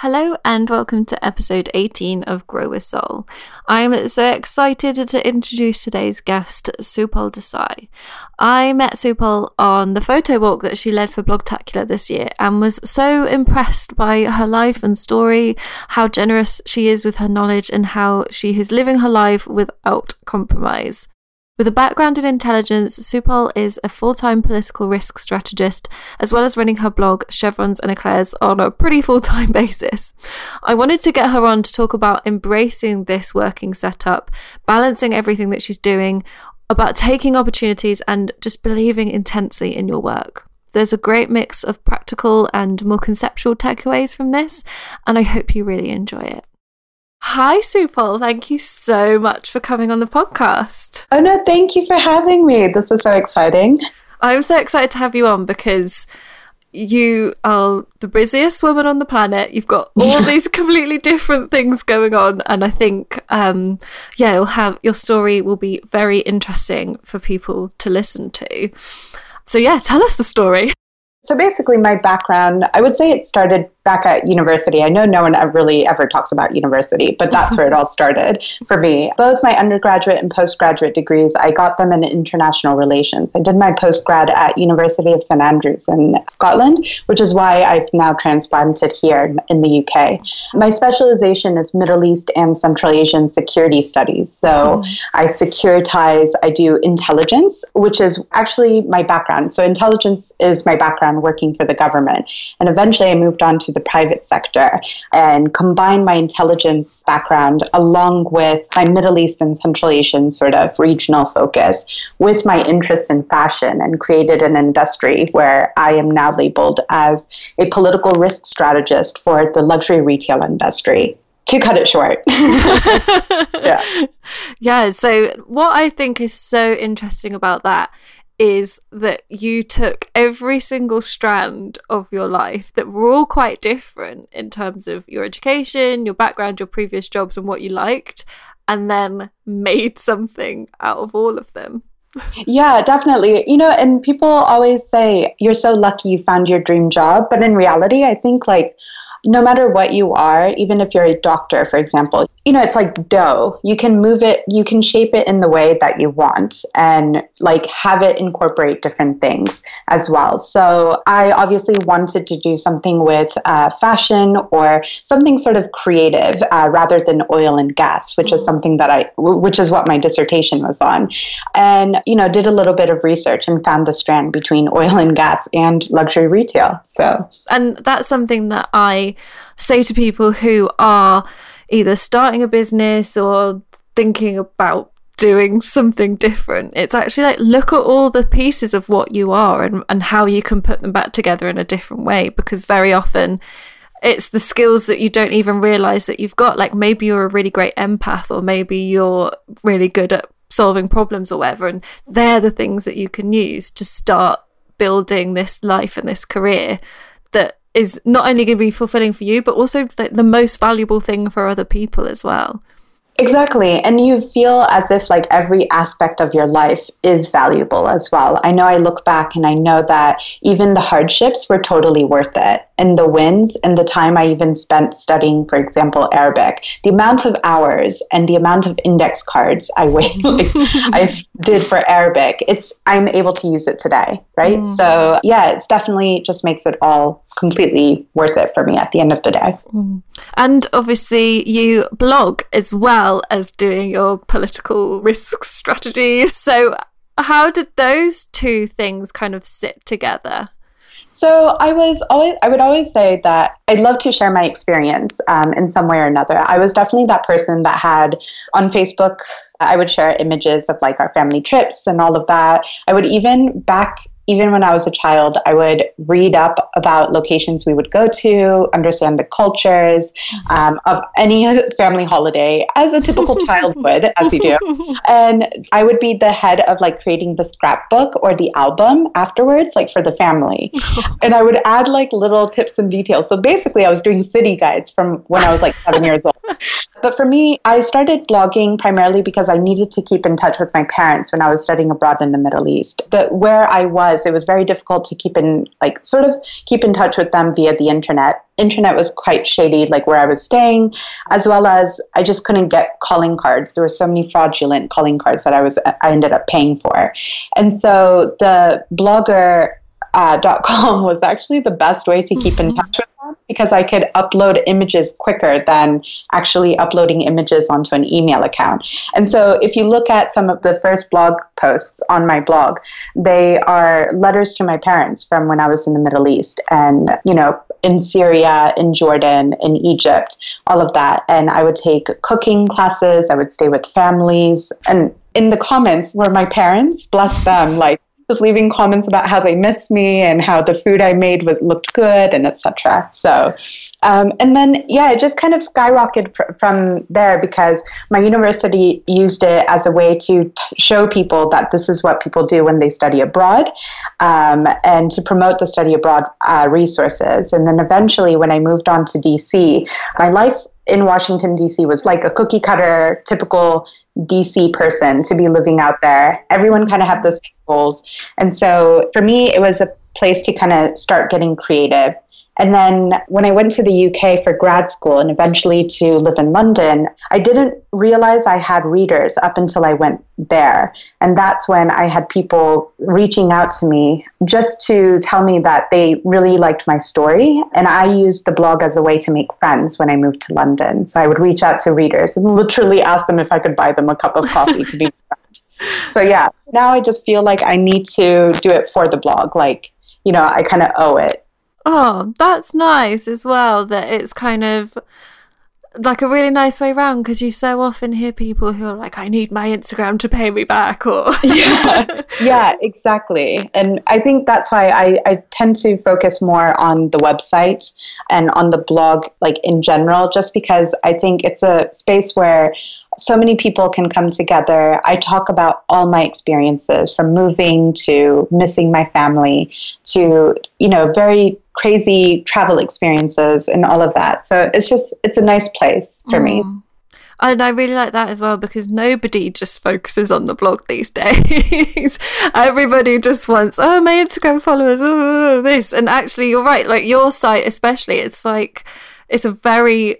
Hello and welcome to episode 18 of Grow with Soul. I'm so excited to introduce today's guest, Supal Desai. I met Supal on the photo walk that she led for Blogtacular this year and was so impressed by her life and story, how generous she is with her knowledge, and how she is living her life without compromise. With a background in intelligence, Supal is a full time political risk strategist, as well as running her blog, Chevrons and Eclairs, on a pretty full time basis. I wanted to get her on to talk about embracing this working setup, balancing everything that she's doing, about taking opportunities, and just believing intensely in your work. There's a great mix of practical and more conceptual takeaways from this, and I hope you really enjoy it. Hi, Supal. Thank you so much for coming on the podcast. Oh, no, thank you for having me. This is so exciting. I'm so excited to have you on because you are the busiest woman on the planet. You've got all these completely different things going on, and I think, um, yeah, you'll have your story will be very interesting for people to listen to. So, yeah, tell us the story. So basically, my background, I would say it started back at university. I know no one ever really ever talks about university, but that's where it all started for me. Both my undergraduate and postgraduate degrees, I got them in international relations. I did my postgrad at University of St Andrews in Scotland, which is why I've now transplanted here in the UK. My specialization is Middle East and Central Asian security studies. So mm. I securitize, I do intelligence, which is actually my background. So intelligence is my background working for the government. And eventually I moved on to the private sector and combine my intelligence background along with my Middle East and Central Asian sort of regional focus with my interest in fashion and created an industry where I am now labeled as a political risk strategist for the luxury retail industry to cut it short. yeah. Yeah. So, what I think is so interesting about that is that you took every single strand of your life that were all quite different in terms of your education, your background, your previous jobs, and what you liked, and then made something out of all of them. yeah, definitely. You know, and people always say, you're so lucky you found your dream job. But in reality, I think like no matter what you are, even if you're a doctor, for example, you know, it's like dough. You can move it, you can shape it in the way that you want and like have it incorporate different things as well. So I obviously wanted to do something with uh, fashion or something sort of creative uh, rather than oil and gas, which is mm-hmm. something that I, which is what my dissertation was on. And, you know, did a little bit of research and found the strand between oil and gas and luxury retail. So, and that's something that I say to people who are, either starting a business or thinking about doing something different. It's actually like look at all the pieces of what you are and, and how you can put them back together in a different way because very often it's the skills that you don't even realize that you've got. Like maybe you're a really great empath or maybe you're really good at solving problems or whatever. And they're the things that you can use to start building this life and this career that is not only going to be fulfilling for you, but also the, the most valuable thing for other people as well. Exactly. And you feel as if like every aspect of your life is valuable as well. I know I look back and I know that even the hardships were totally worth it. And the wins and the time I even spent studying, for example, Arabic, the amount of hours and the amount of index cards I wait, like, I did for Arabic, it's I'm able to use it today, right? Mm. So yeah, it's definitely just makes it all completely worth it for me at the end of the day. Mm. And obviously, you blog as well as doing your political risk strategies. So, how did those two things kind of sit together? So I was always, I would always say that I'd love to share my experience um, in some way or another. I was definitely that person that had on Facebook, I would share images of like our family trips and all of that. I would even back even when I was a child, I would read up about locations we would go to, understand the cultures um, of any family holiday, as a typical child would, as you do. And I would be the head of like creating the scrapbook or the album afterwards, like for the family. and I would add like little tips and details. So basically, I was doing city guides from when I was like seven years old. But for me, I started blogging primarily because I needed to keep in touch with my parents when I was studying abroad in the Middle East. But where I was, it was very difficult to keep in, like, sort of keep in touch with them via the internet. Internet was quite shady, like where I was staying, as well as I just couldn't get calling cards. There were so many fraudulent calling cards that I was I ended up paying for, and so the blogger uh, .com was actually the best way to keep in touch with because I could upload images quicker than actually uploading images onto an email account. And so if you look at some of the first blog posts on my blog, they are letters to my parents from when I was in the Middle East and, you know, in Syria, in Jordan, in Egypt, all of that. And I would take cooking classes, I would stay with families. And in the comments were my parents, bless them, like was leaving comments about how they missed me and how the food I made was looked good and etc. So, um, and then yeah, it just kind of skyrocketed pr- from there because my university used it as a way to t- show people that this is what people do when they study abroad, um, and to promote the study abroad uh, resources. And then eventually, when I moved on to DC, my life in Washington, D.C. was like a cookie cutter, typical DC person to be living out there. Everyone kind of had those goals. And so for me, it was a place to kind of start getting creative. And then when I went to the UK for grad school and eventually to live in London, I didn't realize I had readers up until I went there. And that's when I had people reaching out to me just to tell me that they really liked my story. And I used the blog as a way to make friends when I moved to London. So I would reach out to readers and literally ask them if I could buy them a cup of coffee to be friends. So yeah, now I just feel like I need to do it for the blog. Like, you know, I kind of owe it. Oh, that's nice as well. That it's kind of like a really nice way around because you so often hear people who are like, "I need my Instagram to pay me back," or yeah, yeah, exactly. And I think that's why I, I tend to focus more on the website and on the blog, like in general, just because I think it's a space where so many people can come together. I talk about all my experiences from moving to missing my family to, you know, very crazy travel experiences and all of that. So it's just, it's a nice place for mm. me. And I really like that as well because nobody just focuses on the blog these days. Everybody just wants, oh, my Instagram followers, oh, this. And actually, you're right. Like your site, especially, it's like, it's a very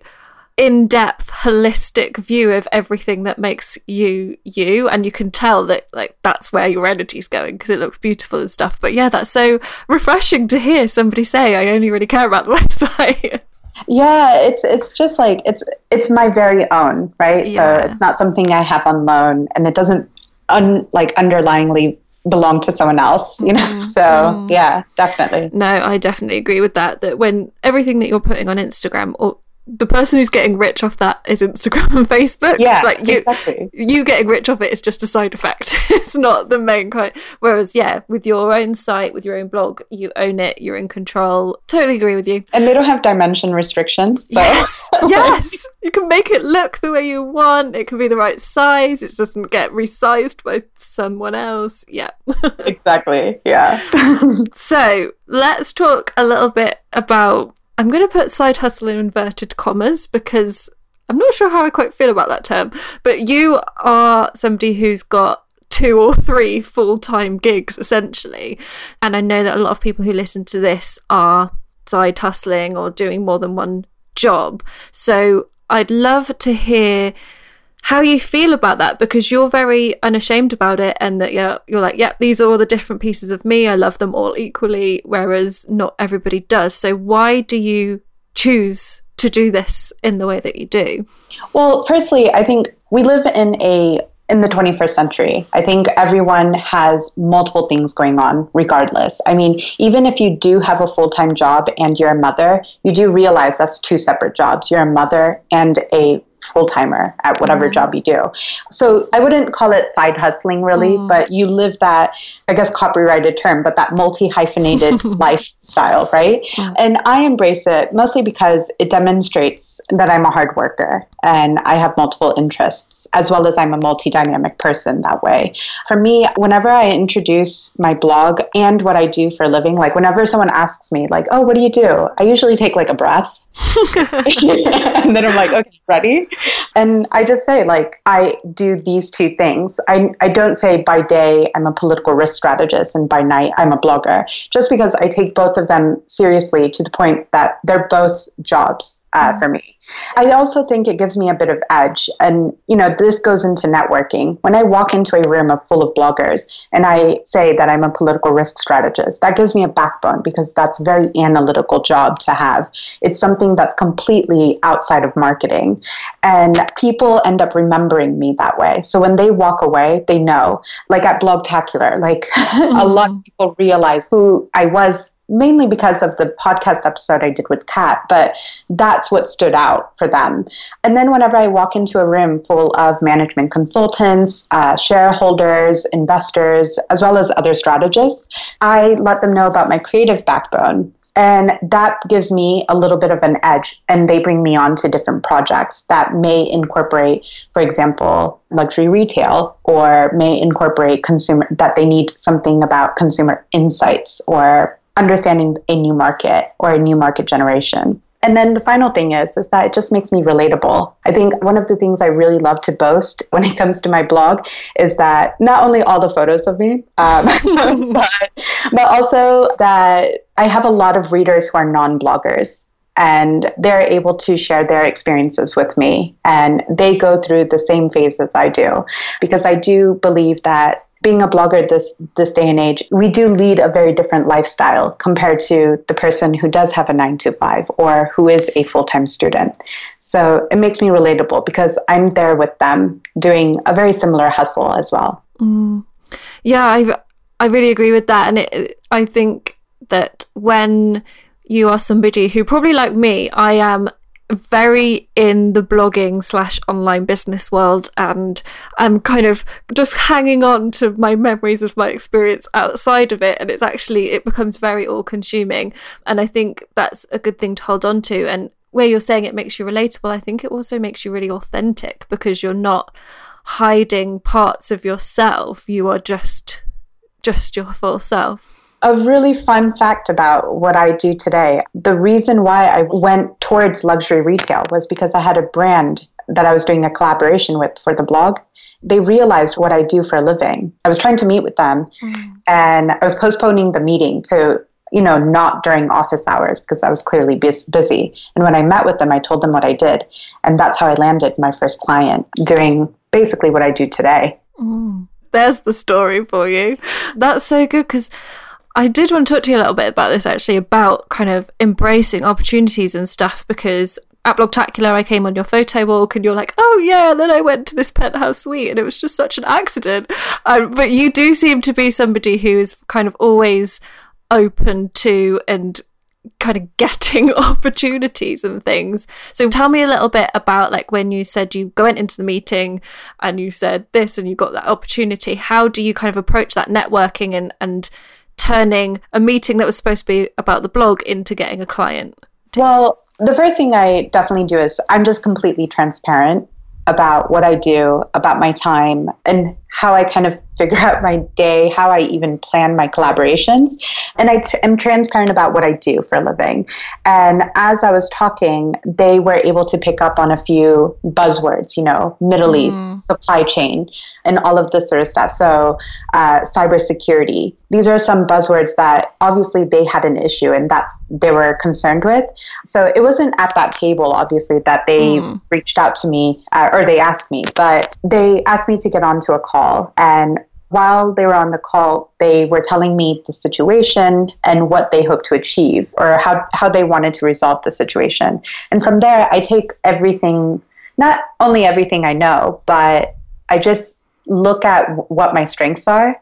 in-depth holistic view of everything that makes you you and you can tell that like that's where your energy's going because it looks beautiful and stuff but yeah that's so refreshing to hear somebody say i only really care about the website yeah it's it's just like it's it's my very own right yeah. so it's not something i have on loan and it doesn't un, like underlyingly belong to someone else you know mm-hmm. so mm. yeah definitely no i definitely agree with that that when everything that you're putting on instagram or the person who's getting rich off that is Instagram and Facebook. Yeah, like you, exactly. you getting rich off it is just a side effect. it's not the main kind. Whereas, yeah, with your own site, with your own blog, you own it. You're in control. Totally agree with you. And they don't have dimension restrictions. So. Yes, yes. You can make it look the way you want. It can be the right size. It doesn't get resized by someone else. Yeah. exactly. Yeah. so let's talk a little bit about I'm going to put side hustle in inverted commas because I'm not sure how I quite feel about that term. But you are somebody who's got two or three full time gigs essentially. And I know that a lot of people who listen to this are side hustling or doing more than one job. So I'd love to hear how you feel about that because you're very unashamed about it and that yeah you're like yeah these are all the different pieces of me i love them all equally whereas not everybody does so why do you choose to do this in the way that you do well firstly i think we live in a in the 21st century. I think everyone has multiple things going on, regardless. I mean, even if you do have a full time job and you're a mother, you do realize that's two separate jobs. You're a mother and a full timer at whatever mm. job you do. So I wouldn't call it side hustling really, mm. but you live that, I guess, copyrighted term, but that multi hyphenated lifestyle, right? Mm. And I embrace it mostly because it demonstrates that I'm a hard worker and I have multiple interests, as well as I'm a multi dynamic person that way. For me, whenever I introduce my blog and what I do for a living, like whenever someone asks me, like, oh, what do you do? I usually take like a breath and then I'm like, okay, ready? And I just say, like, I do these two things. I, I don't say by day I'm a political risk strategist and by night I'm a blogger, just because I take both of them seriously to the point that they're both jobs uh, mm-hmm. for me. I also think it gives me a bit of edge. And, you know, this goes into networking. When I walk into a room of full of bloggers and I say that I'm a political risk strategist, that gives me a backbone because that's a very analytical job to have. It's something that's completely outside of marketing. And people end up remembering me that way. So when they walk away, they know. Like at Blogtacular, like mm-hmm. a lot of people realize who I was mainly because of the podcast episode I did with Kat, but that's what stood out for them. And then whenever I walk into a room full of management consultants, uh, shareholders, investors, as well as other strategists, I let them know about my creative backbone. And that gives me a little bit of an edge, and they bring me on to different projects that may incorporate, for example, luxury retail, or may incorporate consumer that they need something about consumer insights or understanding a new market or a new market generation. And then the final thing is is that it just makes me relatable. I think one of the things I really love to boast when it comes to my blog is that not only all the photos of me, um, but, but also that I have a lot of readers who are non-bloggers and they're able to share their experiences with me and they go through the same phases I do because I do believe that being a blogger this this day and age, we do lead a very different lifestyle compared to the person who does have a nine to five or who is a full time student. So it makes me relatable because I'm there with them doing a very similar hustle as well. Mm. Yeah, I I really agree with that, and it, I think that when you are somebody who probably like me, I am very in the blogging slash online business world and I'm kind of just hanging on to my memories of my experience outside of it and it's actually it becomes very all consuming and I think that's a good thing to hold on to. And where you're saying it makes you relatable I think it also makes you really authentic because you're not hiding parts of yourself you are just just your full self a really fun fact about what I do today. The reason why I went towards luxury retail was because I had a brand that I was doing a collaboration with for the blog. They realized what I do for a living. I was trying to meet with them mm. and I was postponing the meeting to, you know, not during office hours because I was clearly busy. And when I met with them, I told them what I did. And that's how I landed my first client doing basically what I do today. Mm. There's the story for you. That's so good because I did want to talk to you a little bit about this actually, about kind of embracing opportunities and stuff because at Blogtacular I came on your photo walk and you're like, oh yeah, and then I went to this penthouse suite and it was just such an accident. Um, but you do seem to be somebody who is kind of always open to and kind of getting opportunities and things. So tell me a little bit about like when you said you went into the meeting and you said this and you got that opportunity. How do you kind of approach that networking and and turning a meeting that was supposed to be about the blog into getting a client? Well, the first thing I definitely do is I'm just completely transparent about what I do, about my time, and how I kind of figure out my day, how I even plan my collaborations. And I t- am transparent about what I do for a living. And as I was talking, they were able to pick up on a few buzzwords, you know, Middle mm. East, supply chain, and all of this sort of stuff. So, uh, cybersecurity. These are some buzzwords that obviously they had an issue and that's they were concerned with. So it wasn't at that table, obviously, that they mm. reached out to me uh, or they asked me, but they asked me to get onto a call and while they were on the call, they were telling me the situation and what they hope to achieve or how, how they wanted to resolve the situation. And from there, I take everything, not only everything I know, but I just look at what my strengths are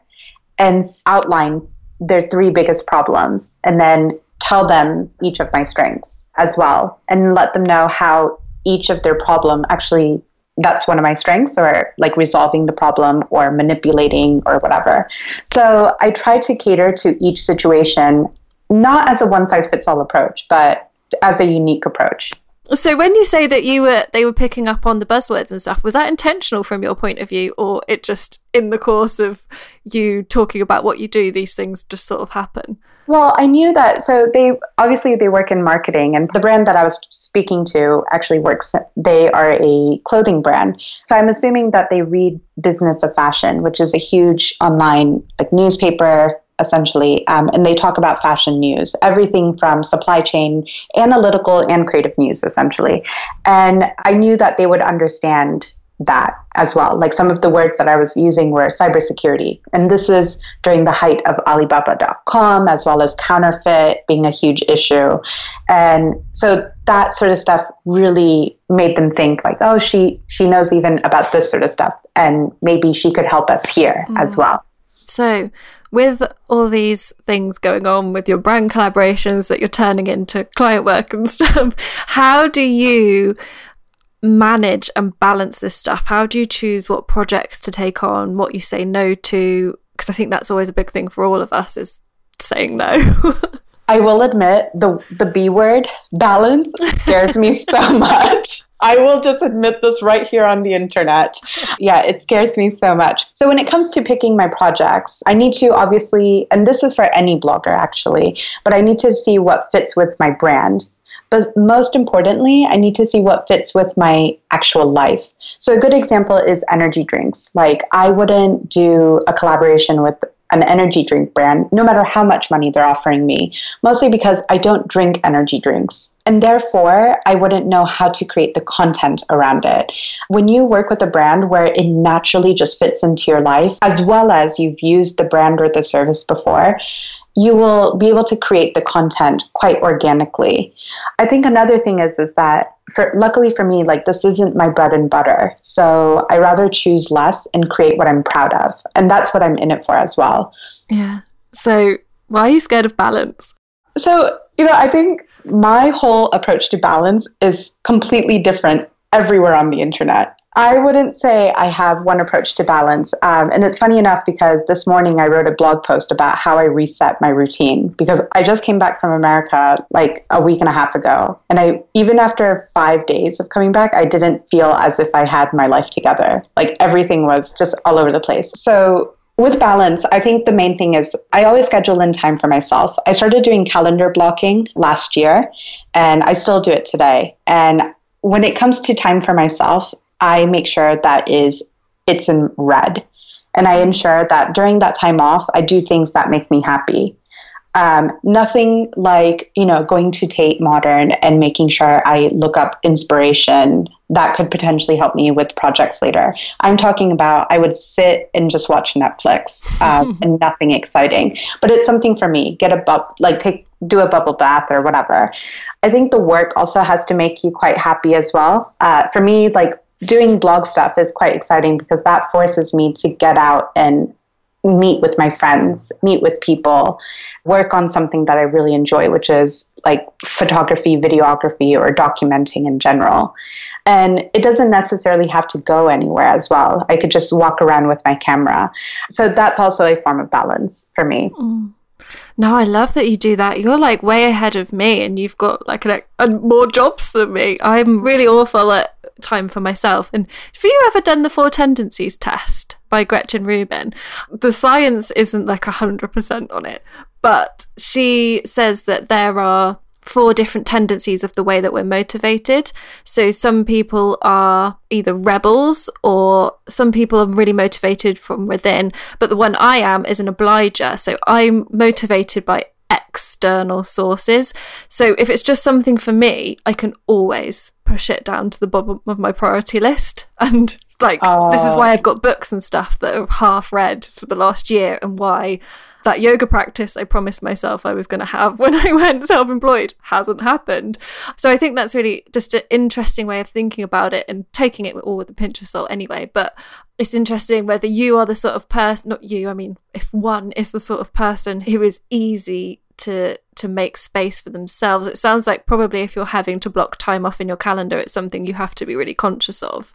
and outline their three biggest problems and then tell them each of my strengths as well and let them know how each of their problem actually that's one of my strengths or like resolving the problem or manipulating or whatever. So I try to cater to each situation, not as a one size fits all approach, but as a unique approach. So when you say that you were they were picking up on the buzzwords and stuff, was that intentional from your point of view or it just in the course of you talking about what you do these things just sort of happen? Well, I knew that so they obviously they work in marketing and the brand that I was speaking to actually works they are a clothing brand. So I'm assuming that they read Business of Fashion, which is a huge online like newspaper essentially, um, and they talk about fashion news, everything from supply chain, analytical, and creative news, essentially. And I knew that they would understand that as well. Like some of the words that I was using were cybersecurity. And this is during the height of Alibaba.com, as well as counterfeit being a huge issue. And so that sort of stuff really made them think like, oh, she she knows even about this sort of stuff. And maybe she could help us here mm. as well. So with all these things going on with your brand collaborations that you're turning into client work and stuff, how do you manage and balance this stuff? How do you choose what projects to take on, what you say no to? Because I think that's always a big thing for all of us is saying no. I will admit the the B word balance scares me so much. I will just admit this right here on the internet. Yeah, it scares me so much. So when it comes to picking my projects, I need to obviously and this is for any blogger actually, but I need to see what fits with my brand. But most importantly, I need to see what fits with my actual life. So a good example is energy drinks. Like I wouldn't do a collaboration with an energy drink brand, no matter how much money they're offering me, mostly because I don't drink energy drinks. And therefore, I wouldn't know how to create the content around it. When you work with a brand where it naturally just fits into your life, as well as you've used the brand or the service before, you will be able to create the content quite organically. I think another thing is is that for luckily for me, like this isn't my bread and butter. So I rather choose less and create what I'm proud of. And that's what I'm in it for as well. Yeah. So why are you scared of balance? So, you know, I think my whole approach to balance is completely different everywhere on the internet. I wouldn't say I have one approach to balance. Um, and it's funny enough because this morning I wrote a blog post about how I reset my routine because I just came back from America like a week and a half ago. And I, even after five days of coming back, I didn't feel as if I had my life together. Like everything was just all over the place. So with balance, I think the main thing is I always schedule in time for myself. I started doing calendar blocking last year and I still do it today. And when it comes to time for myself, I make sure that is it's in red. And I ensure that during that time off, I do things that make me happy. Um, nothing like you know going to Tate Modern and making sure I look up inspiration that could potentially help me with projects later. I'm talking about I would sit and just watch Netflix um, and nothing exciting, but it's something for me. Get a bu- like take do a bubble bath or whatever. I think the work also has to make you quite happy as well. Uh, for me, like doing blog stuff is quite exciting because that forces me to get out and meet with my friends, meet with people, work on something that I really enjoy, which is like photography, videography, or documenting in general. And it doesn't necessarily have to go anywhere as well. I could just walk around with my camera. So that's also a form of balance for me. Mm. No, I love that you do that. You're like way ahead of me and you've got like more jobs than me. I'm really awful at time for myself. And have you ever done the Four Tendencies test by Gretchen Rubin? The science isn't like 100% on it, but she says that there are four different tendencies of the way that we're motivated. So some people are either rebels or some people are really motivated from within. But the one I am is an obliger. So I'm motivated by external sources. So if it's just something for me, I can always push it down to the bottom of my priority list. And like, this is oh. why I've got books and stuff that are half read for the last year, and why that yoga practice I promised myself I was going to have when I went self employed hasn't happened. So I think that's really just an interesting way of thinking about it and taking it all with a pinch of salt anyway. But it's interesting whether you are the sort of person, not you, I mean, if one is the sort of person who is easy to to make space for themselves. It sounds like probably if you're having to block time off in your calendar, it's something you have to be really conscious of.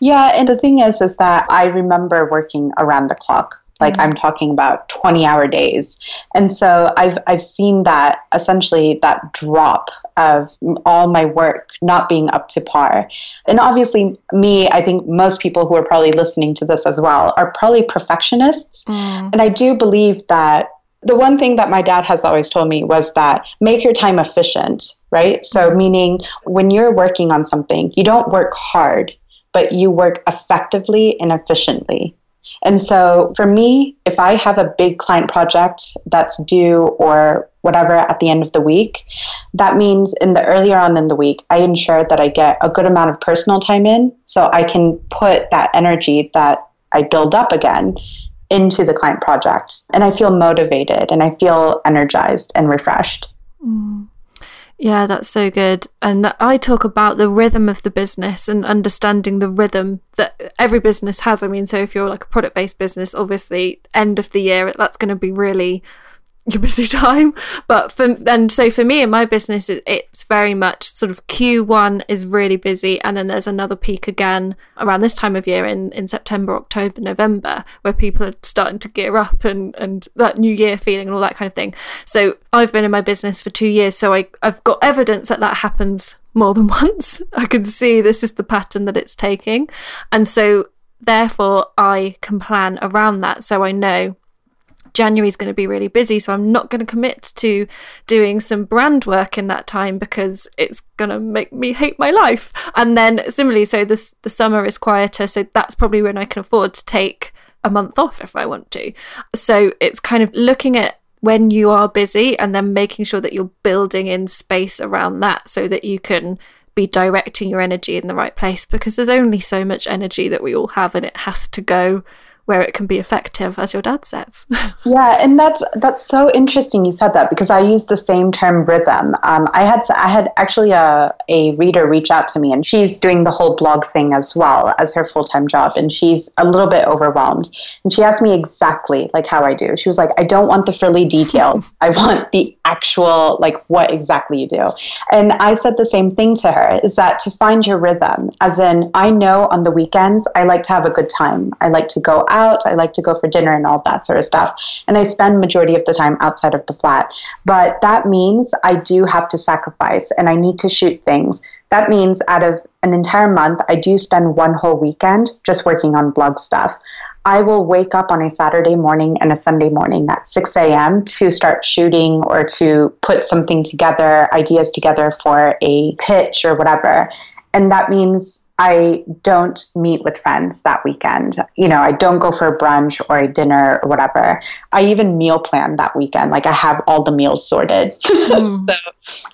Yeah, and the thing is, is that I remember working around the clock. Like mm-hmm. I'm talking about 20 hour days. And so I've, I've seen that essentially that drop of all my work not being up to par. And obviously, me, I think most people who are probably listening to this as well are probably perfectionists. Mm. And I do believe that the one thing that my dad has always told me was that make your time efficient, right? So, mm-hmm. meaning when you're working on something, you don't work hard, but you work effectively and efficiently. And so for me, if I have a big client project that's due or whatever at the end of the week, that means in the earlier on in the week, I ensure that I get a good amount of personal time in so I can put that energy that I build up again into the client project. And I feel motivated and I feel energized and refreshed. Mm. Yeah, that's so good. And I talk about the rhythm of the business and understanding the rhythm that every business has. I mean, so if you're like a product based business, obviously, end of the year, that's going to be really your busy time. But for and so for me in my business, it, it's very much sort of Q1 is really busy, and then there's another peak again around this time of year in in September, October, November, where people are starting to gear up and and that New Year feeling and all that kind of thing. So I've been in my business for two years, so I I've got evidence that that happens more than once. I can see this is the pattern that it's taking, and so therefore I can plan around that, so I know January is going to be really busy, so I'm not going to commit to doing some brand work in that time because it's going to make me hate my life. And then similarly, so this the summer is quieter, so that's probably when I can afford to take a month off if I want to. So it's kind of looking at when you are busy and then making sure that you're building in space around that so that you can be directing your energy in the right place because there's only so much energy that we all have and it has to go where it can be effective, as your dad says. yeah, and that's that's so interesting you said that because I use the same term rhythm. Um, I had I had actually a a reader reach out to me, and she's doing the whole blog thing as well as her full time job, and she's a little bit overwhelmed. And she asked me exactly like how I do. She was like, I don't want the frilly details. I want the actual like what exactly you do. And I said the same thing to her is that to find your rhythm, as in I know on the weekends I like to have a good time. I like to go out out. I like to go for dinner and all that sort of stuff. And I spend majority of the time outside of the flat. But that means I do have to sacrifice and I need to shoot things. That means out of an entire month, I do spend one whole weekend just working on blog stuff. I will wake up on a Saturday morning and a Sunday morning at 6 a.m. to start shooting or to put something together, ideas together for a pitch or whatever. And that means I don't meet with friends that weekend. You know, I don't go for a brunch or a dinner or whatever. I even meal plan that weekend. Like I have all the meals sorted. Mm. so,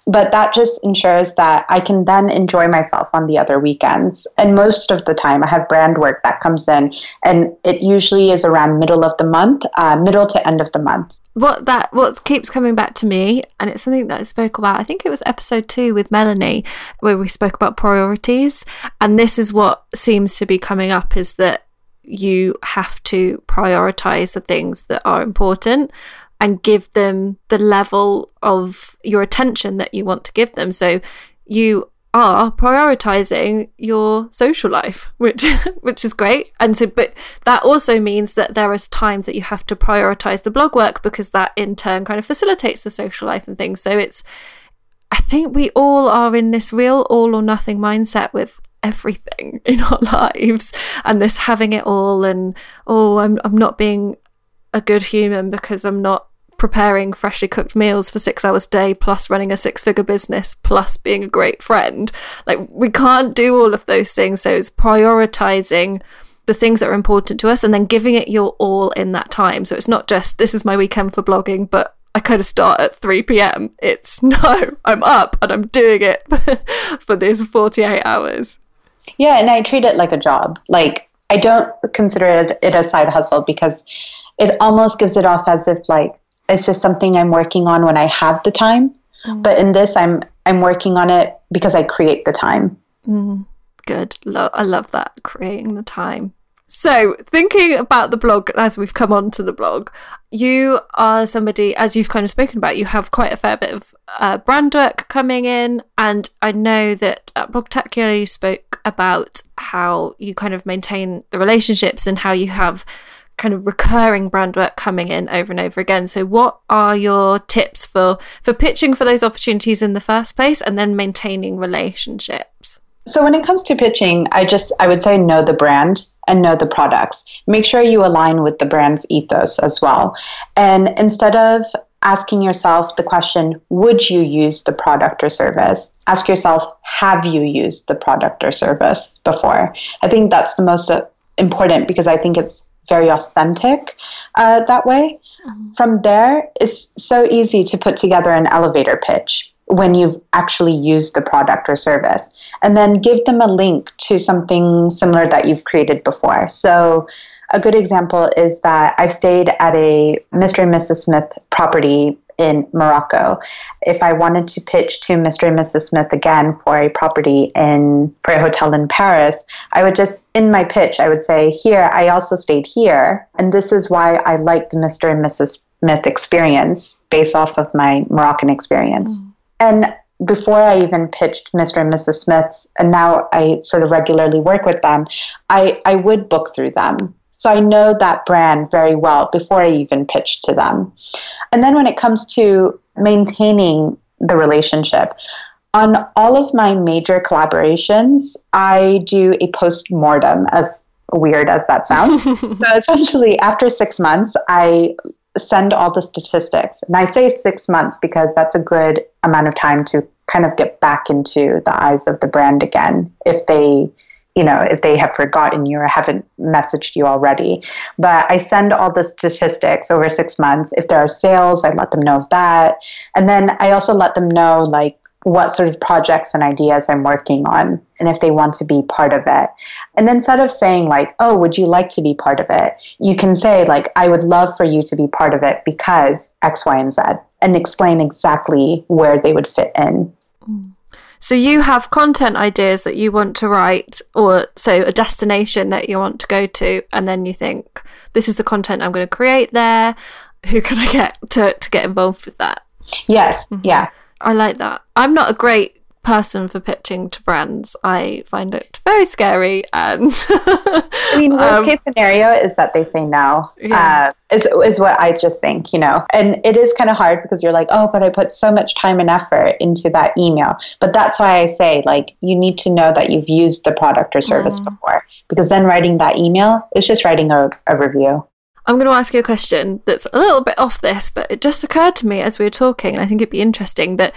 but that just ensures that I can then enjoy myself on the other weekends. And most of the time, I have brand work that comes in, and it usually is around middle of the month, uh, middle to end of the month. What that what keeps coming back to me, and it's something that I spoke about. I think it was episode two with Melanie, where we spoke about priorities and this is what seems to be coming up is that you have to prioritize the things that are important and give them the level of your attention that you want to give them. So you are prioritizing your social life, which which is great. And so but that also means that there is times that you have to prioritize the blog work because that in turn kind of facilitates the social life and things. So it's I think we all are in this real all or nothing mindset with everything in our lives and this having it all and oh I'm I'm not being a good human because I'm not preparing freshly cooked meals for 6 hours a day plus running a six figure business plus being a great friend like we can't do all of those things so it's prioritizing the things that are important to us and then giving it your all in that time so it's not just this is my weekend for blogging but I kind of start at 3 p.m. It's no, I'm up and I'm doing it for these 48 hours. Yeah, and I treat it like a job. Like I don't consider it, it a side hustle because it almost gives it off as if like it's just something I'm working on when I have the time. Mm. But in this, I'm I'm working on it because I create the time. Mm. Good. Lo- I love that creating the time. So, thinking about the blog as we've come on to the blog, you are somebody, as you've kind of spoken about, you have quite a fair bit of uh, brand work coming in. And I know that at Blogtacular you spoke about how you kind of maintain the relationships and how you have kind of recurring brand work coming in over and over again. So what are your tips for for pitching for those opportunities in the first place and then maintaining relationships? So when it comes to pitching, I just I would say know the brand and know the products. Make sure you align with the brand's ethos as well. And instead of asking yourself the question, would you use the product or service? Ask yourself, have you used the product or service before? I think that's the most uh, important because I think it's very authentic uh, that way. Mm-hmm. From there, it's so easy to put together an elevator pitch when you've actually used the product or service. And then give them a link to something similar that you've created before. So, a good example is that I stayed at a Mr. and Mrs. Smith property in Morocco. If I wanted to pitch to Mr. and Mrs. Smith again for a property in for a hotel in Paris, I would just in my pitch I would say, "Here, I also stayed here, and this is why I like the Mr. and Mrs. Smith experience based off of my Moroccan experience." Mm. And before I even pitched Mr. and Mrs. Smith, and now I sort of regularly work with them, I, I would book through them. So I know that brand very well before I even pitched to them. And then when it comes to maintaining the relationship, on all of my major collaborations, I do a post mortem, as weird as that sounds. so essentially, after six months, I send all the statistics. And I say six months because that's a good amount of time to kind of get back into the eyes of the brand again if they you know if they have forgotten you or haven't messaged you already but i send all the statistics over six months if there are sales i let them know of that and then i also let them know like what sort of projects and ideas I'm working on and if they want to be part of it. And instead of saying, like, oh, would you like to be part of it? You can say, like, I would love for you to be part of it because X, Y, and Z, and explain exactly where they would fit in. Mm. So you have content ideas that you want to write, or so a destination that you want to go to, and then you think, this is the content I'm going to create there. Who can I get to, to get involved with that? Yes, mm-hmm. yeah. I like that. I'm not a great person for pitching to brands. I find it very scary and I mean worst um, case scenario is that they say no. Yeah. Uh, is is what I just think, you know. And it is kind of hard because you're like, "Oh, but I put so much time and effort into that email." But that's why I say like you need to know that you've used the product or service mm. before because then writing that email is just writing a, a review. I'm going to ask you a question that's a little bit off this, but it just occurred to me as we were talking, and I think it'd be interesting that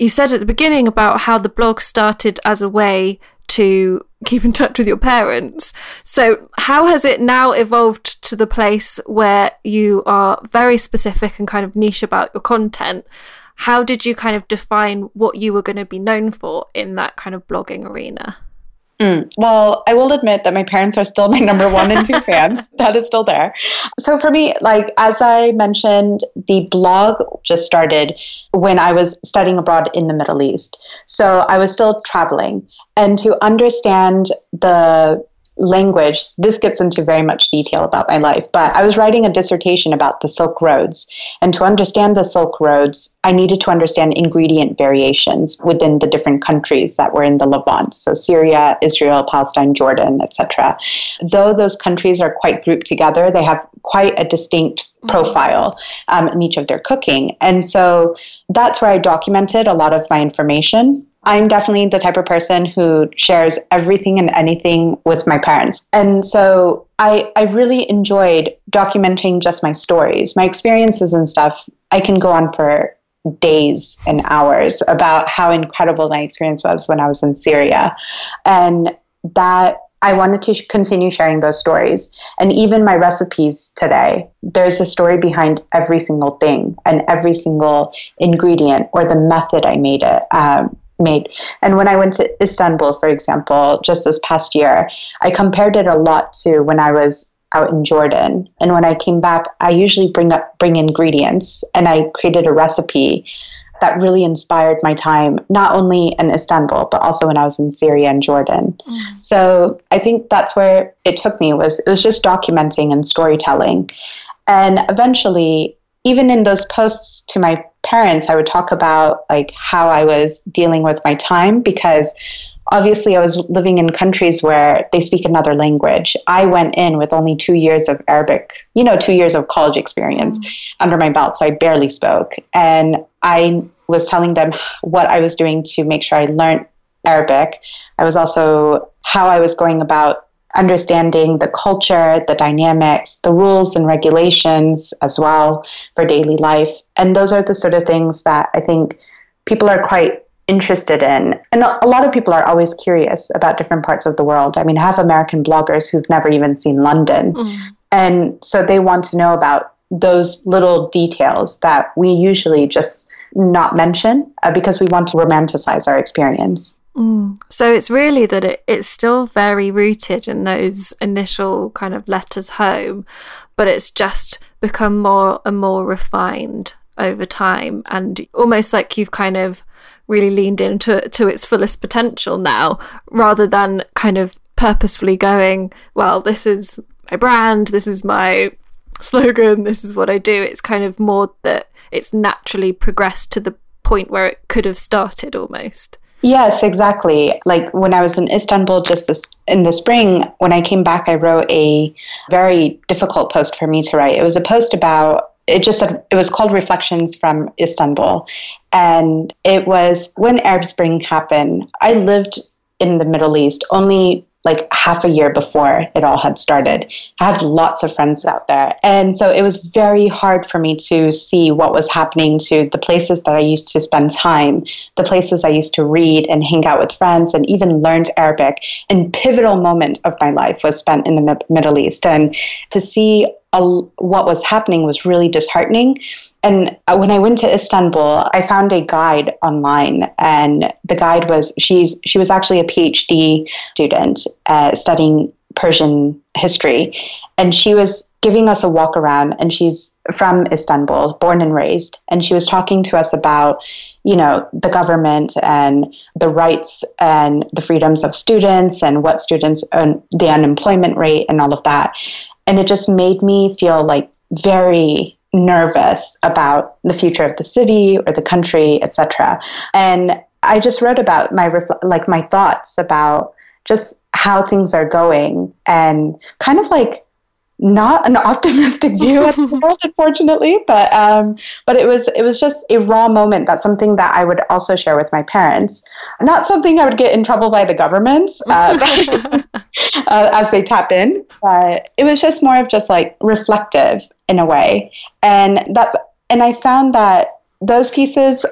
you said at the beginning about how the blog started as a way to keep in touch with your parents. So, how has it now evolved to the place where you are very specific and kind of niche about your content? How did you kind of define what you were going to be known for in that kind of blogging arena? Mm. Well, I will admit that my parents are still my number one and two fans. That is still there. So for me, like as I mentioned, the blog just started when I was studying abroad in the Middle East. So I was still traveling. And to understand the language, this gets into very much detail about my life, but I was writing a dissertation about the Silk Roads. And to understand the Silk Roads, I needed to understand ingredient variations within the different countries that were in the Levant. So Syria, Israel, Palestine, Jordan, etc. Though those countries are quite grouped together, they have quite a distinct mm-hmm. profile um, in each of their cooking. And so that's where I documented a lot of my information I'm definitely the type of person who shares everything and anything with my parents. And so I, I really enjoyed documenting just my stories, my experiences and stuff. I can go on for days and hours about how incredible my experience was when I was in Syria. And that I wanted to continue sharing those stories. And even my recipes today, there's a story behind every single thing and every single ingredient or the method I made it. Um, made. And when I went to Istanbul, for example, just this past year, I compared it a lot to when I was out in Jordan. And when I came back, I usually bring up bring ingredients and I created a recipe that really inspired my time, not only in Istanbul, but also when I was in Syria and Jordan. Mm. So I think that's where it took me was it was just documenting and storytelling. And eventually, even in those posts to my parents, I would talk about like how I was dealing with my time because obviously I was living in countries where they speak another language. I went in with only two years of Arabic, you know, two years of college experience mm. under my belt, so I barely spoke. And I was telling them what I was doing to make sure I learned Arabic. I was also how I was going about understanding the culture, the dynamics, the rules and regulations as well for daily life. And those are the sort of things that I think people are quite interested in. And a lot of people are always curious about different parts of the world. I mean, I have American bloggers who've never even seen London. Mm. And so they want to know about those little details that we usually just not mention uh, because we want to romanticize our experience. Mm. So it's really that it, it's still very rooted in those initial kind of letters home, but it's just become more and more refined over time. And almost like you've kind of really leaned into to its fullest potential now rather than kind of purposefully going well this is my brand this is my slogan this is what i do. It's kind of more that it's naturally progressed to the point where it could have started almost Yes, exactly. Like when I was in Istanbul just this, in the spring, when I came back, I wrote a very difficult post for me to write. It was a post about, it just said, it was called Reflections from Istanbul. And it was when Arab Spring happened. I lived in the Middle East only like half a year before it all had started. I had lots of friends out there. And so it was very hard for me to see what was happening to the places that I used to spend time, the places I used to read and hang out with friends and even learned Arabic. And pivotal moment of my life was spent in the Middle East. And to see a, what was happening was really disheartening. And uh, when I went to Istanbul, I found a guide online, and the guide was she's she was actually a PhD student uh, studying Persian history, and she was giving us a walk around. And she's from Istanbul, born and raised, and she was talking to us about you know the government and the rights and the freedoms of students and what students earn, the unemployment rate and all of that. And it just made me feel like very nervous about the future of the city or the country, etc. And I just wrote about my like my thoughts about just how things are going and kind of like not an optimistic view of the world, unfortunately, but um, but it was it was just a raw moment. That's something that I would also share with my parents. Not something I would get in trouble by the government uh, uh, as they tap in. But it was just more of just like reflective in a way, and that's and I found that those pieces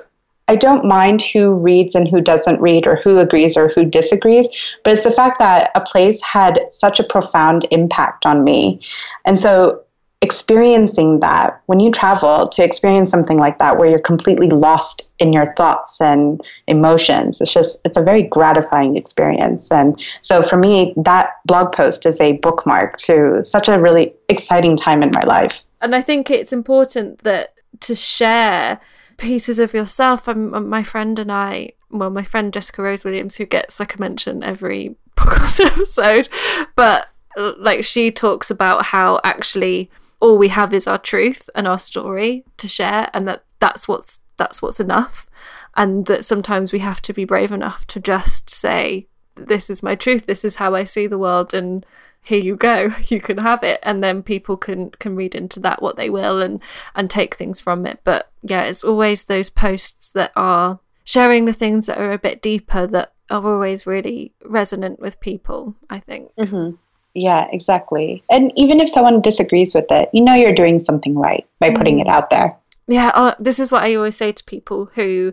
I don't mind who reads and who doesn't read, or who agrees or who disagrees, but it's the fact that a place had such a profound impact on me. And so, experiencing that, when you travel, to experience something like that where you're completely lost in your thoughts and emotions, it's just, it's a very gratifying experience. And so, for me, that blog post is a bookmark to such a really exciting time in my life. And I think it's important that to share pieces of yourself. I'm, my friend and I, well, my friend Jessica Rose Williams, who gets like a mention every podcast episode, but uh, like she talks about how actually all we have is our truth and our story to share, and that that's what's that's what's enough, and that sometimes we have to be brave enough to just say, "This is my truth. This is how I see the world," and here you go you can have it. And then people can can read into that what they will and and take things from it. But yeah it's always those posts that are sharing the things that are a bit deeper that are always really resonant with people i think. Mm-hmm. yeah exactly. And even if someone disagrees with it you know you're doing something right by putting mm. it out there. Yeah uh, this is what i always say to people who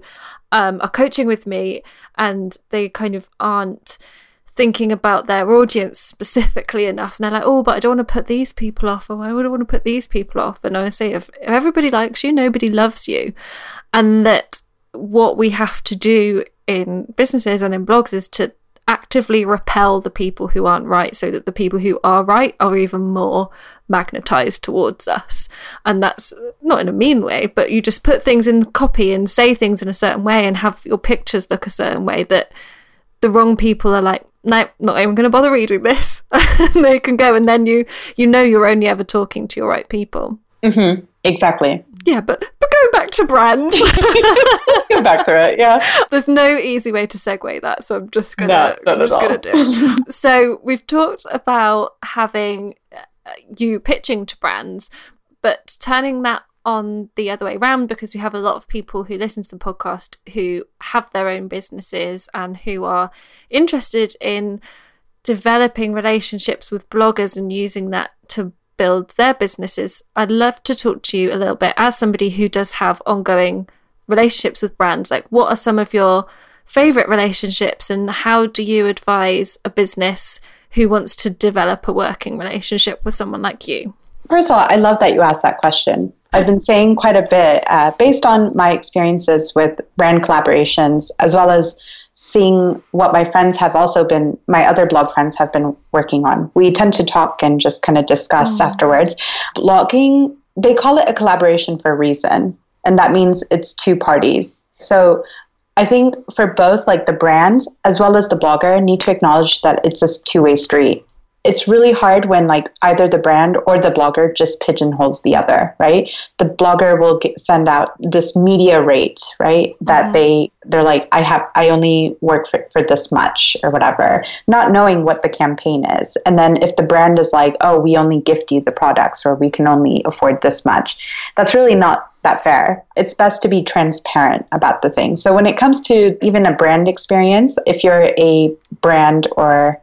um, are coaching with me and they kind of aren't thinking about their audience specifically enough. And they're like, oh, but I don't want to put these people off, or I would want to put these people off. And I say, if, if everybody likes you, nobody loves you. And that what we have to do in businesses and in blogs is to actively repel the people who aren't right so that the people who are right are even more magnetized towards us. And that's not in a mean way, but you just put things in copy and say things in a certain way and have your pictures look a certain way that the wrong people are like, no, not even going to bother reading this. and they can go, and then you you know you're only ever talking to your right people. Mm-hmm. Exactly. Yeah, but but going back to brands. go back to it. Yeah. There's no easy way to segue that, so I'm just gonna no, I'm just gonna do it. so we've talked about having uh, you pitching to brands, but turning that on the other way around because we have a lot of people who listen to the podcast who have their own businesses and who are interested in developing relationships with bloggers and using that to build their businesses. I'd love to talk to you a little bit as somebody who does have ongoing relationships with brands. Like, what are some of your favorite relationships, and how do you advise a business who wants to develop a working relationship with someone like you? First of all, I love that you asked that question. I've been saying quite a bit uh, based on my experiences with brand collaborations, as well as seeing what my friends have also been, my other blog friends have been working on. We tend to talk and just kind of discuss mm. afterwards. Blogging, they call it a collaboration for a reason, and that means it's two parties. So I think for both like the brand as well as the blogger need to acknowledge that it's a two-way street it's really hard when like either the brand or the blogger just pigeonholes the other right the blogger will get, send out this media rate right that mm-hmm. they they're like i have i only work for, for this much or whatever not knowing what the campaign is and then if the brand is like oh we only gift you the products or we can only afford this much that's really not that fair. It's best to be transparent about the thing. So when it comes to even a brand experience, if you're a brand or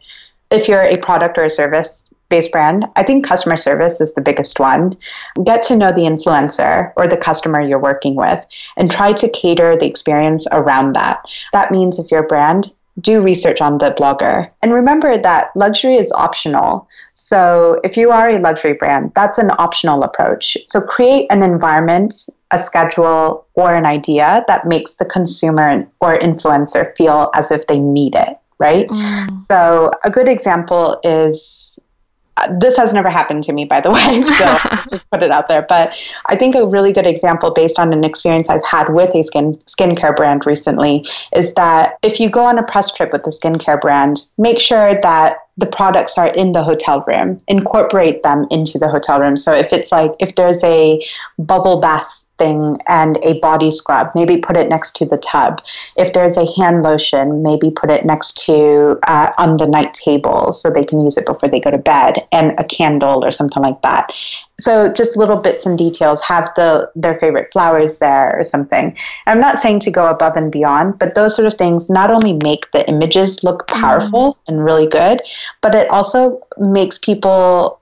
if you're a product or a service based brand, I think customer service is the biggest one. Get to know the influencer or the customer you're working with and try to cater the experience around that. That means if you're a brand, do research on the blogger. And remember that luxury is optional. So if you are a luxury brand, that's an optional approach. So create an environment, a schedule, or an idea that makes the consumer or influencer feel as if they need it right? Mm. So, a good example is uh, this has never happened to me, by the way, so just put it out there. But I think a really good example, based on an experience I've had with a skin skincare brand recently, is that if you go on a press trip with the skincare brand, make sure that the products are in the hotel room. Incorporate them into the hotel room. So if it's like if there's a bubble bath thing and a body scrub, maybe put it next to the tub. If there's a hand lotion, maybe put it next to uh, on the night table so they can use it before they go to bed, and a candle or something like that. So just little bits and details. Have the their favorite flowers there or something. I'm not saying to go above and beyond, but those sort of things not only make the images look mm-hmm. powerful mm-hmm. and really good, but it also makes people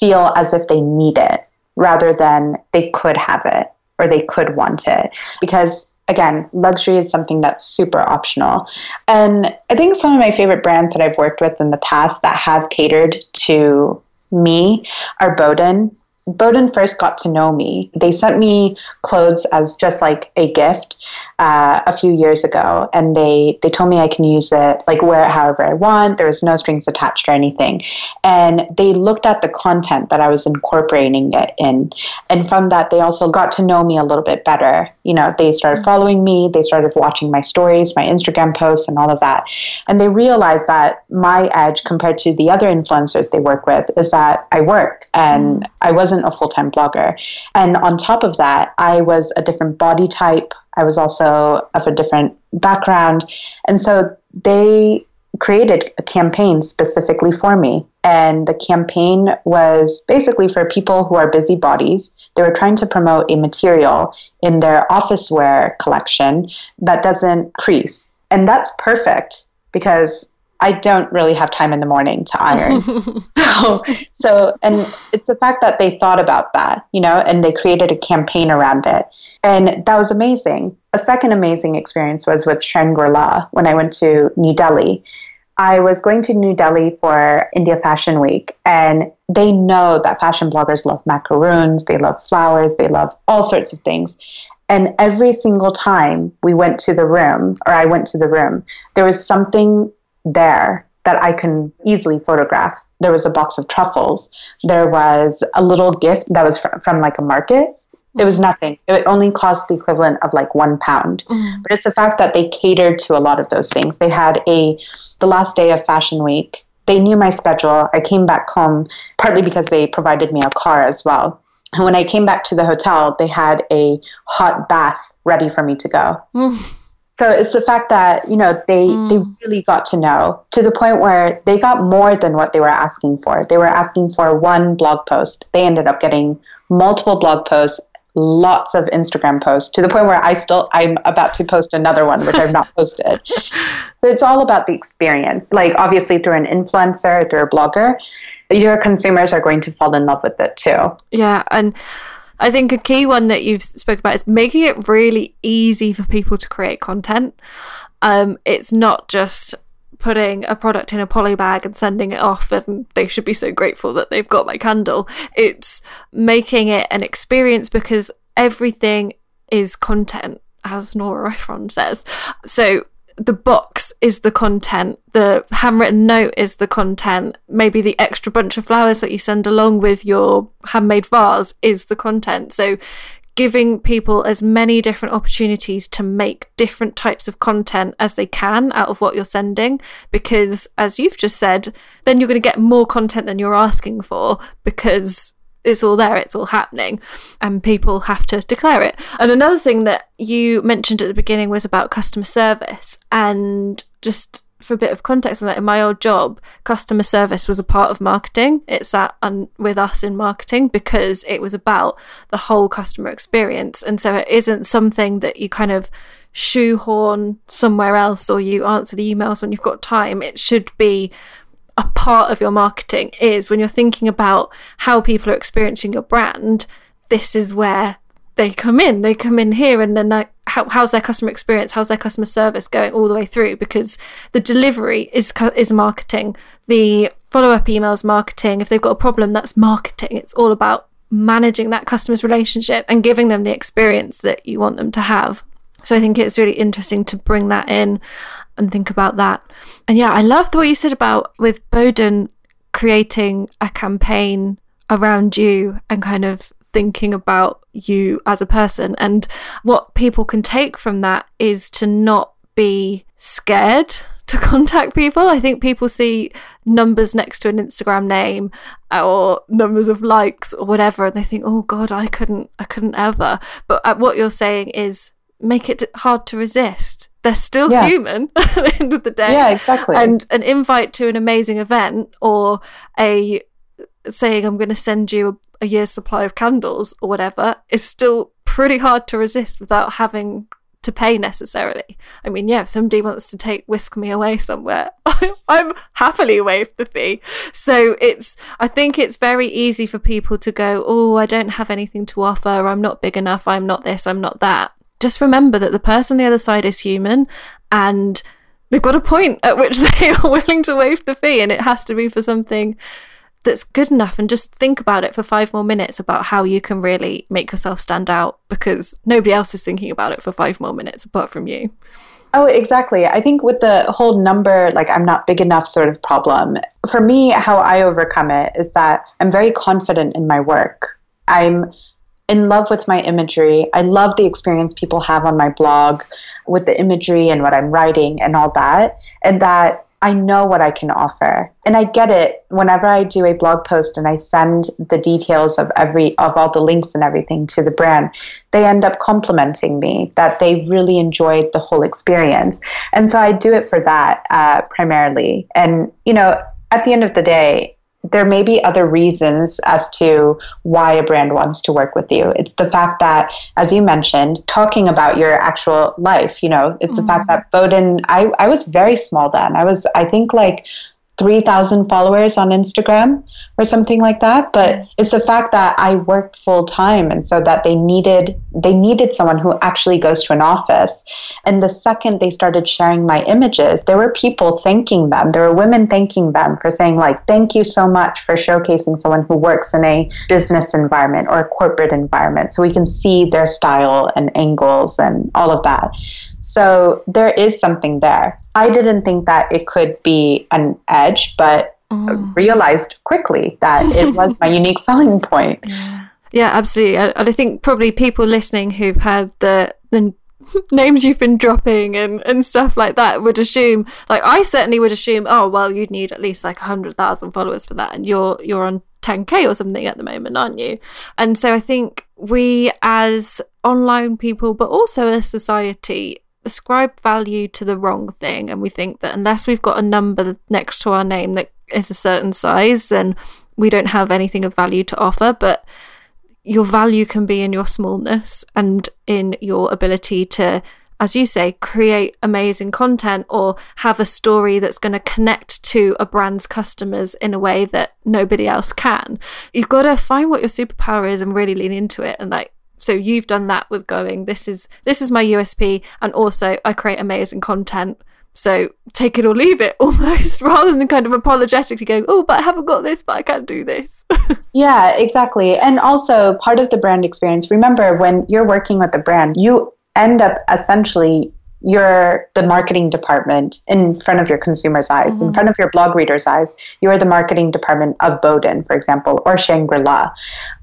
feel as if they need it rather than they could have it or they could want it because again, luxury is something that's super optional. And I think some of my favorite brands that I've worked with in the past that have catered to me are Boden Boden first got to know me. They sent me clothes as just like a gift uh, a few years ago, and they they told me I can use it like wear it however I want. There was no strings attached or anything, and they looked at the content that I was incorporating it in, and from that they also got to know me a little bit better. You know, they started following me, they started watching my stories, my Instagram posts, and all of that, and they realized that my edge compared to the other influencers they work with is that I work and mm. I wasn't wasn't a full time blogger. And on top of that, I was a different body type. I was also of a different background. And so they created a campaign specifically for me. And the campaign was basically for people who are busybodies. They were trying to promote a material in their office wear collection that doesn't crease. And that's perfect because I don't really have time in the morning to iron. so, so, and it's the fact that they thought about that, you know, and they created a campaign around it. And that was amazing. A second amazing experience was with Shangri-La when I went to New Delhi. I was going to New Delhi for India Fashion Week, and they know that fashion bloggers love macaroons, they love flowers, they love all sorts of things. And every single time we went to the room, or I went to the room, there was something there that I can easily photograph there was a box of truffles. There was a little gift that was fr- from like a market. It was nothing. It only cost the equivalent of like one pound. Mm. But it's the fact that they catered to a lot of those things. They had a the last day of Fashion Week. They knew my schedule. I came back home partly because they provided me a car as well. And when I came back to the hotel, they had a hot bath ready for me to go. Mm. So it's the fact that, you know, they, mm. they really got to know to the point where they got more than what they were asking for. They were asking for one blog post. They ended up getting multiple blog posts, lots of Instagram posts to the point where I still I'm about to post another one which I've not posted. So it's all about the experience. Like obviously through an influencer, through a blogger, your consumers are going to fall in love with it too. Yeah, and I think a key one that you've spoke about is making it really easy for people to create content. Um, it's not just putting a product in a poly bag and sending it off and they should be so grateful that they've got my candle. It's making it an experience because everything is content, as Nora Ephron says. So the box is the content, the handwritten note is the content, maybe the extra bunch of flowers that you send along with your handmade vase is the content. So, giving people as many different opportunities to make different types of content as they can out of what you're sending, because as you've just said, then you're going to get more content than you're asking for because it's all there, it's all happening, and people have to declare it. And another thing that you mentioned at the beginning was about customer service, and just for a bit of context on that, in my old job, customer service was a part of marketing. It sat un- with us in marketing because it was about the whole customer experience, and so it isn't something that you kind of shoehorn somewhere else or you answer the emails when you've got time. It should be a part of your marketing is when you're thinking about how people are experiencing your brand, this is where they come in. They come in here, and then like, how, how's their customer experience? How's their customer service going all the way through? Because the delivery is is marketing. The follow up emails marketing. If they've got a problem, that's marketing. It's all about managing that customer's relationship and giving them the experience that you want them to have. So I think it's really interesting to bring that in and think about that. And yeah, I love what you said about with Boden creating a campaign around you and kind of thinking about you as a person. And what people can take from that is to not be scared to contact people. I think people see numbers next to an Instagram name or numbers of likes or whatever and they think, "Oh god, I couldn't I couldn't ever." But uh, what you're saying is make it hard to resist. They're still yeah. human at the end of the day. Yeah, exactly. And an invite to an amazing event or a saying I'm going to send you a, a year's supply of candles or whatever is still pretty hard to resist without having to pay necessarily. I mean, yeah, if somebody wants to take whisk me away somewhere, I'm happily waive the fee. So it's I think it's very easy for people to go, Oh, I don't have anything to offer, I'm not big enough, I'm not this, I'm not that just remember that the person on the other side is human and they've got a point at which they are willing to waive the fee and it has to be for something that's good enough and just think about it for five more minutes about how you can really make yourself stand out because nobody else is thinking about it for five more minutes apart from you. Oh, exactly. I think with the whole number, like I'm not big enough sort of problem, for me, how I overcome it is that I'm very confident in my work. I'm in love with my imagery. I love the experience people have on my blog with the imagery and what I'm writing and all that. And that I know what I can offer. And I get it whenever I do a blog post and I send the details of every of all the links and everything to the brand, they end up complimenting me that they really enjoyed the whole experience. And so I do it for that uh, primarily. And you know, at the end of the day, there may be other reasons as to why a brand wants to work with you. It's the fact that, as you mentioned, talking about your actual life, you know, it's mm-hmm. the fact mm-hmm. that Boden, I, I was very small then. I was, I think, like 3,000 followers on Instagram or something like that. But mm. it's the fact that I worked full time and so that they needed they needed someone who actually goes to an office. And the second they started sharing my images, there were people thanking them. There were women thanking them for saying like, "Thank you so much for showcasing someone who works in a business environment or a corporate environment so we can see their style and angles and all of that." So there is something there. I didn't think that it could be an edge, but oh. realized quickly that it was my unique selling point. Yeah. Absolutely. And I think probably people listening who've had the the names you've been dropping and, and stuff like that would assume like I certainly would assume, oh well you'd need at least like a hundred thousand followers for that and you're you're on 10k or something at the moment, aren't you? And so I think we as online people, but also as society, ascribe value to the wrong thing. And we think that unless we've got a number next to our name that is a certain size, then we don't have anything of value to offer. But your value can be in your smallness and in your ability to as you say, create amazing content or have a story that's going to connect to a brand's customers in a way that nobody else can. You've got to find what your superpower is and really lean into it. And like, so you've done that with going, this is, this is my USP. And also I create amazing content. So take it or leave it almost rather than kind of apologetically going, oh, but I haven't got this, but I can't do this. yeah, exactly. And also part of the brand experience, remember when you're working with a brand, you end up essentially you're the marketing department in front of your consumer's eyes, mm-hmm. in front of your blog reader's eyes. You're the marketing department of Boden, for example, or Shangri La.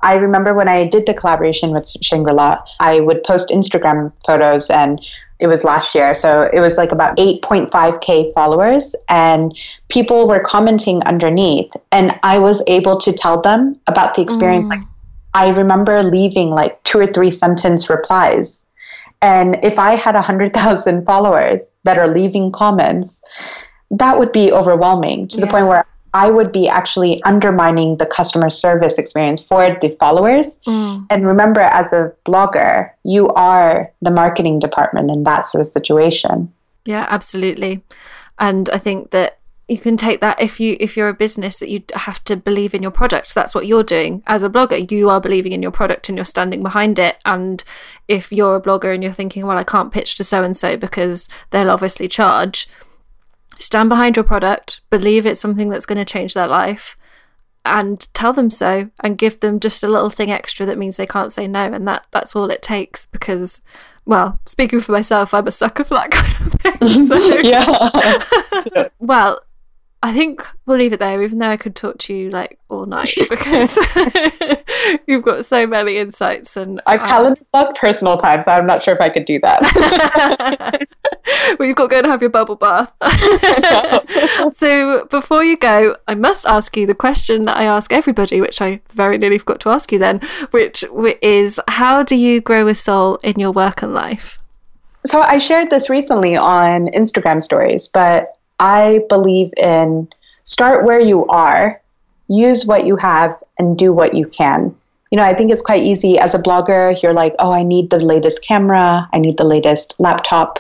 I remember when I did the collaboration with Shangri La, I would post Instagram photos, and it was last year. So it was like about 8.5K followers, and people were commenting underneath. And I was able to tell them about the experience. Mm. Like, I remember leaving like two or three sentence replies and if I had 100,000 followers that are leaving comments, that would be overwhelming to yeah. the point where I would be actually undermining the customer service experience for the followers. Mm. And remember, as a blogger, you are the marketing department in that sort of situation. Yeah, absolutely. And I think that you can take that if you if you're a business that you have to believe in your product that's what you're doing as a blogger you are believing in your product and you're standing behind it and if you're a blogger and you're thinking well I can't pitch to so and so because they'll obviously charge stand behind your product believe it's something that's going to change their life and tell them so and give them just a little thing extra that means they can't say no and that that's all it takes because well, speaking for myself, I'm a sucker for that kind of thing. So. yeah. well, I think we'll leave it there, even though I could talk to you like all night because you've got so many insights. And I've um, calendar blocked personal time, so I'm not sure if I could do that. well, you've got to go and have your bubble bath. so before you go, I must ask you the question that I ask everybody, which I very nearly forgot to ask you then, which is how do you grow a soul in your work and life? So I shared this recently on Instagram stories, but I believe in start where you are, use what you have, and do what you can. You know, I think it's quite easy as a blogger. You're like, oh, I need the latest camera, I need the latest laptop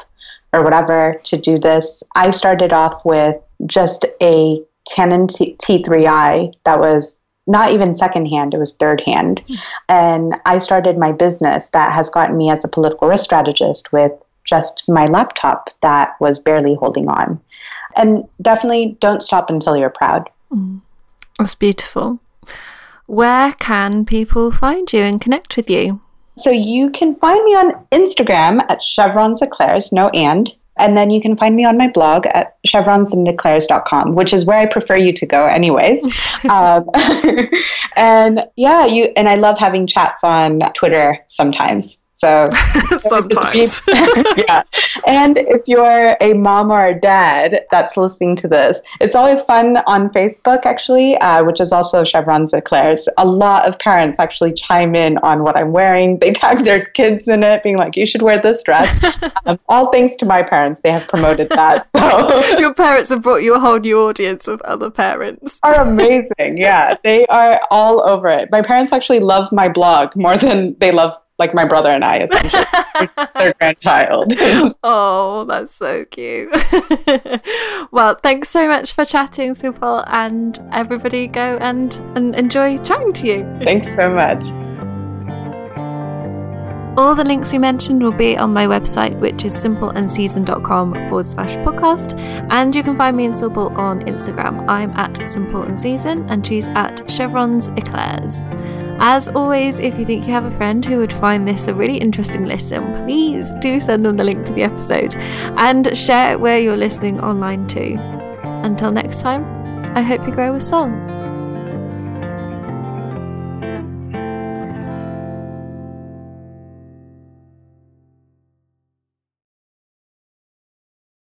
or whatever to do this. I started off with just a Canon T- T3i that was not even secondhand, it was third hand. Mm. And I started my business that has gotten me as a political risk strategist with just my laptop that was barely holding on and definitely don't stop until you're proud. Mm. That's beautiful. Where can people find you and connect with you? So you can find me on Instagram at chevrons eclairs, no and. And then you can find me on my blog at chevronsandeclairs.com, which is where I prefer you to go, anyways. um, and yeah, you and I love having chats on Twitter sometimes. So sometimes, yeah. And if you're a mom or a dad that's listening to this, it's always fun on Facebook, actually, uh, which is also Chevrons Eclairs. A lot of parents actually chime in on what I'm wearing. They tag their kids in it, being like, "You should wear this dress." um, all thanks to my parents, they have promoted that. So your parents have brought you a whole new audience of other parents. are amazing. Yeah, they are all over it. My parents actually love my blog more than they love like my brother and I, essentially, their grandchild. oh, that's so cute. well, thanks so much for chatting, Supal, and everybody go and, and enjoy chatting to you. Thanks so much. All the links we mentioned will be on my website, which is simpleandseason.com forward slash podcast. And you can find me and Supal on Instagram. I'm at Simple and Season, and she's at Chevrons Eclairs. As always, if you think you have a friend who would find this a really interesting listen, please do send them the link to the episode and share it where you're listening online too. Until next time, I hope you grow with soul.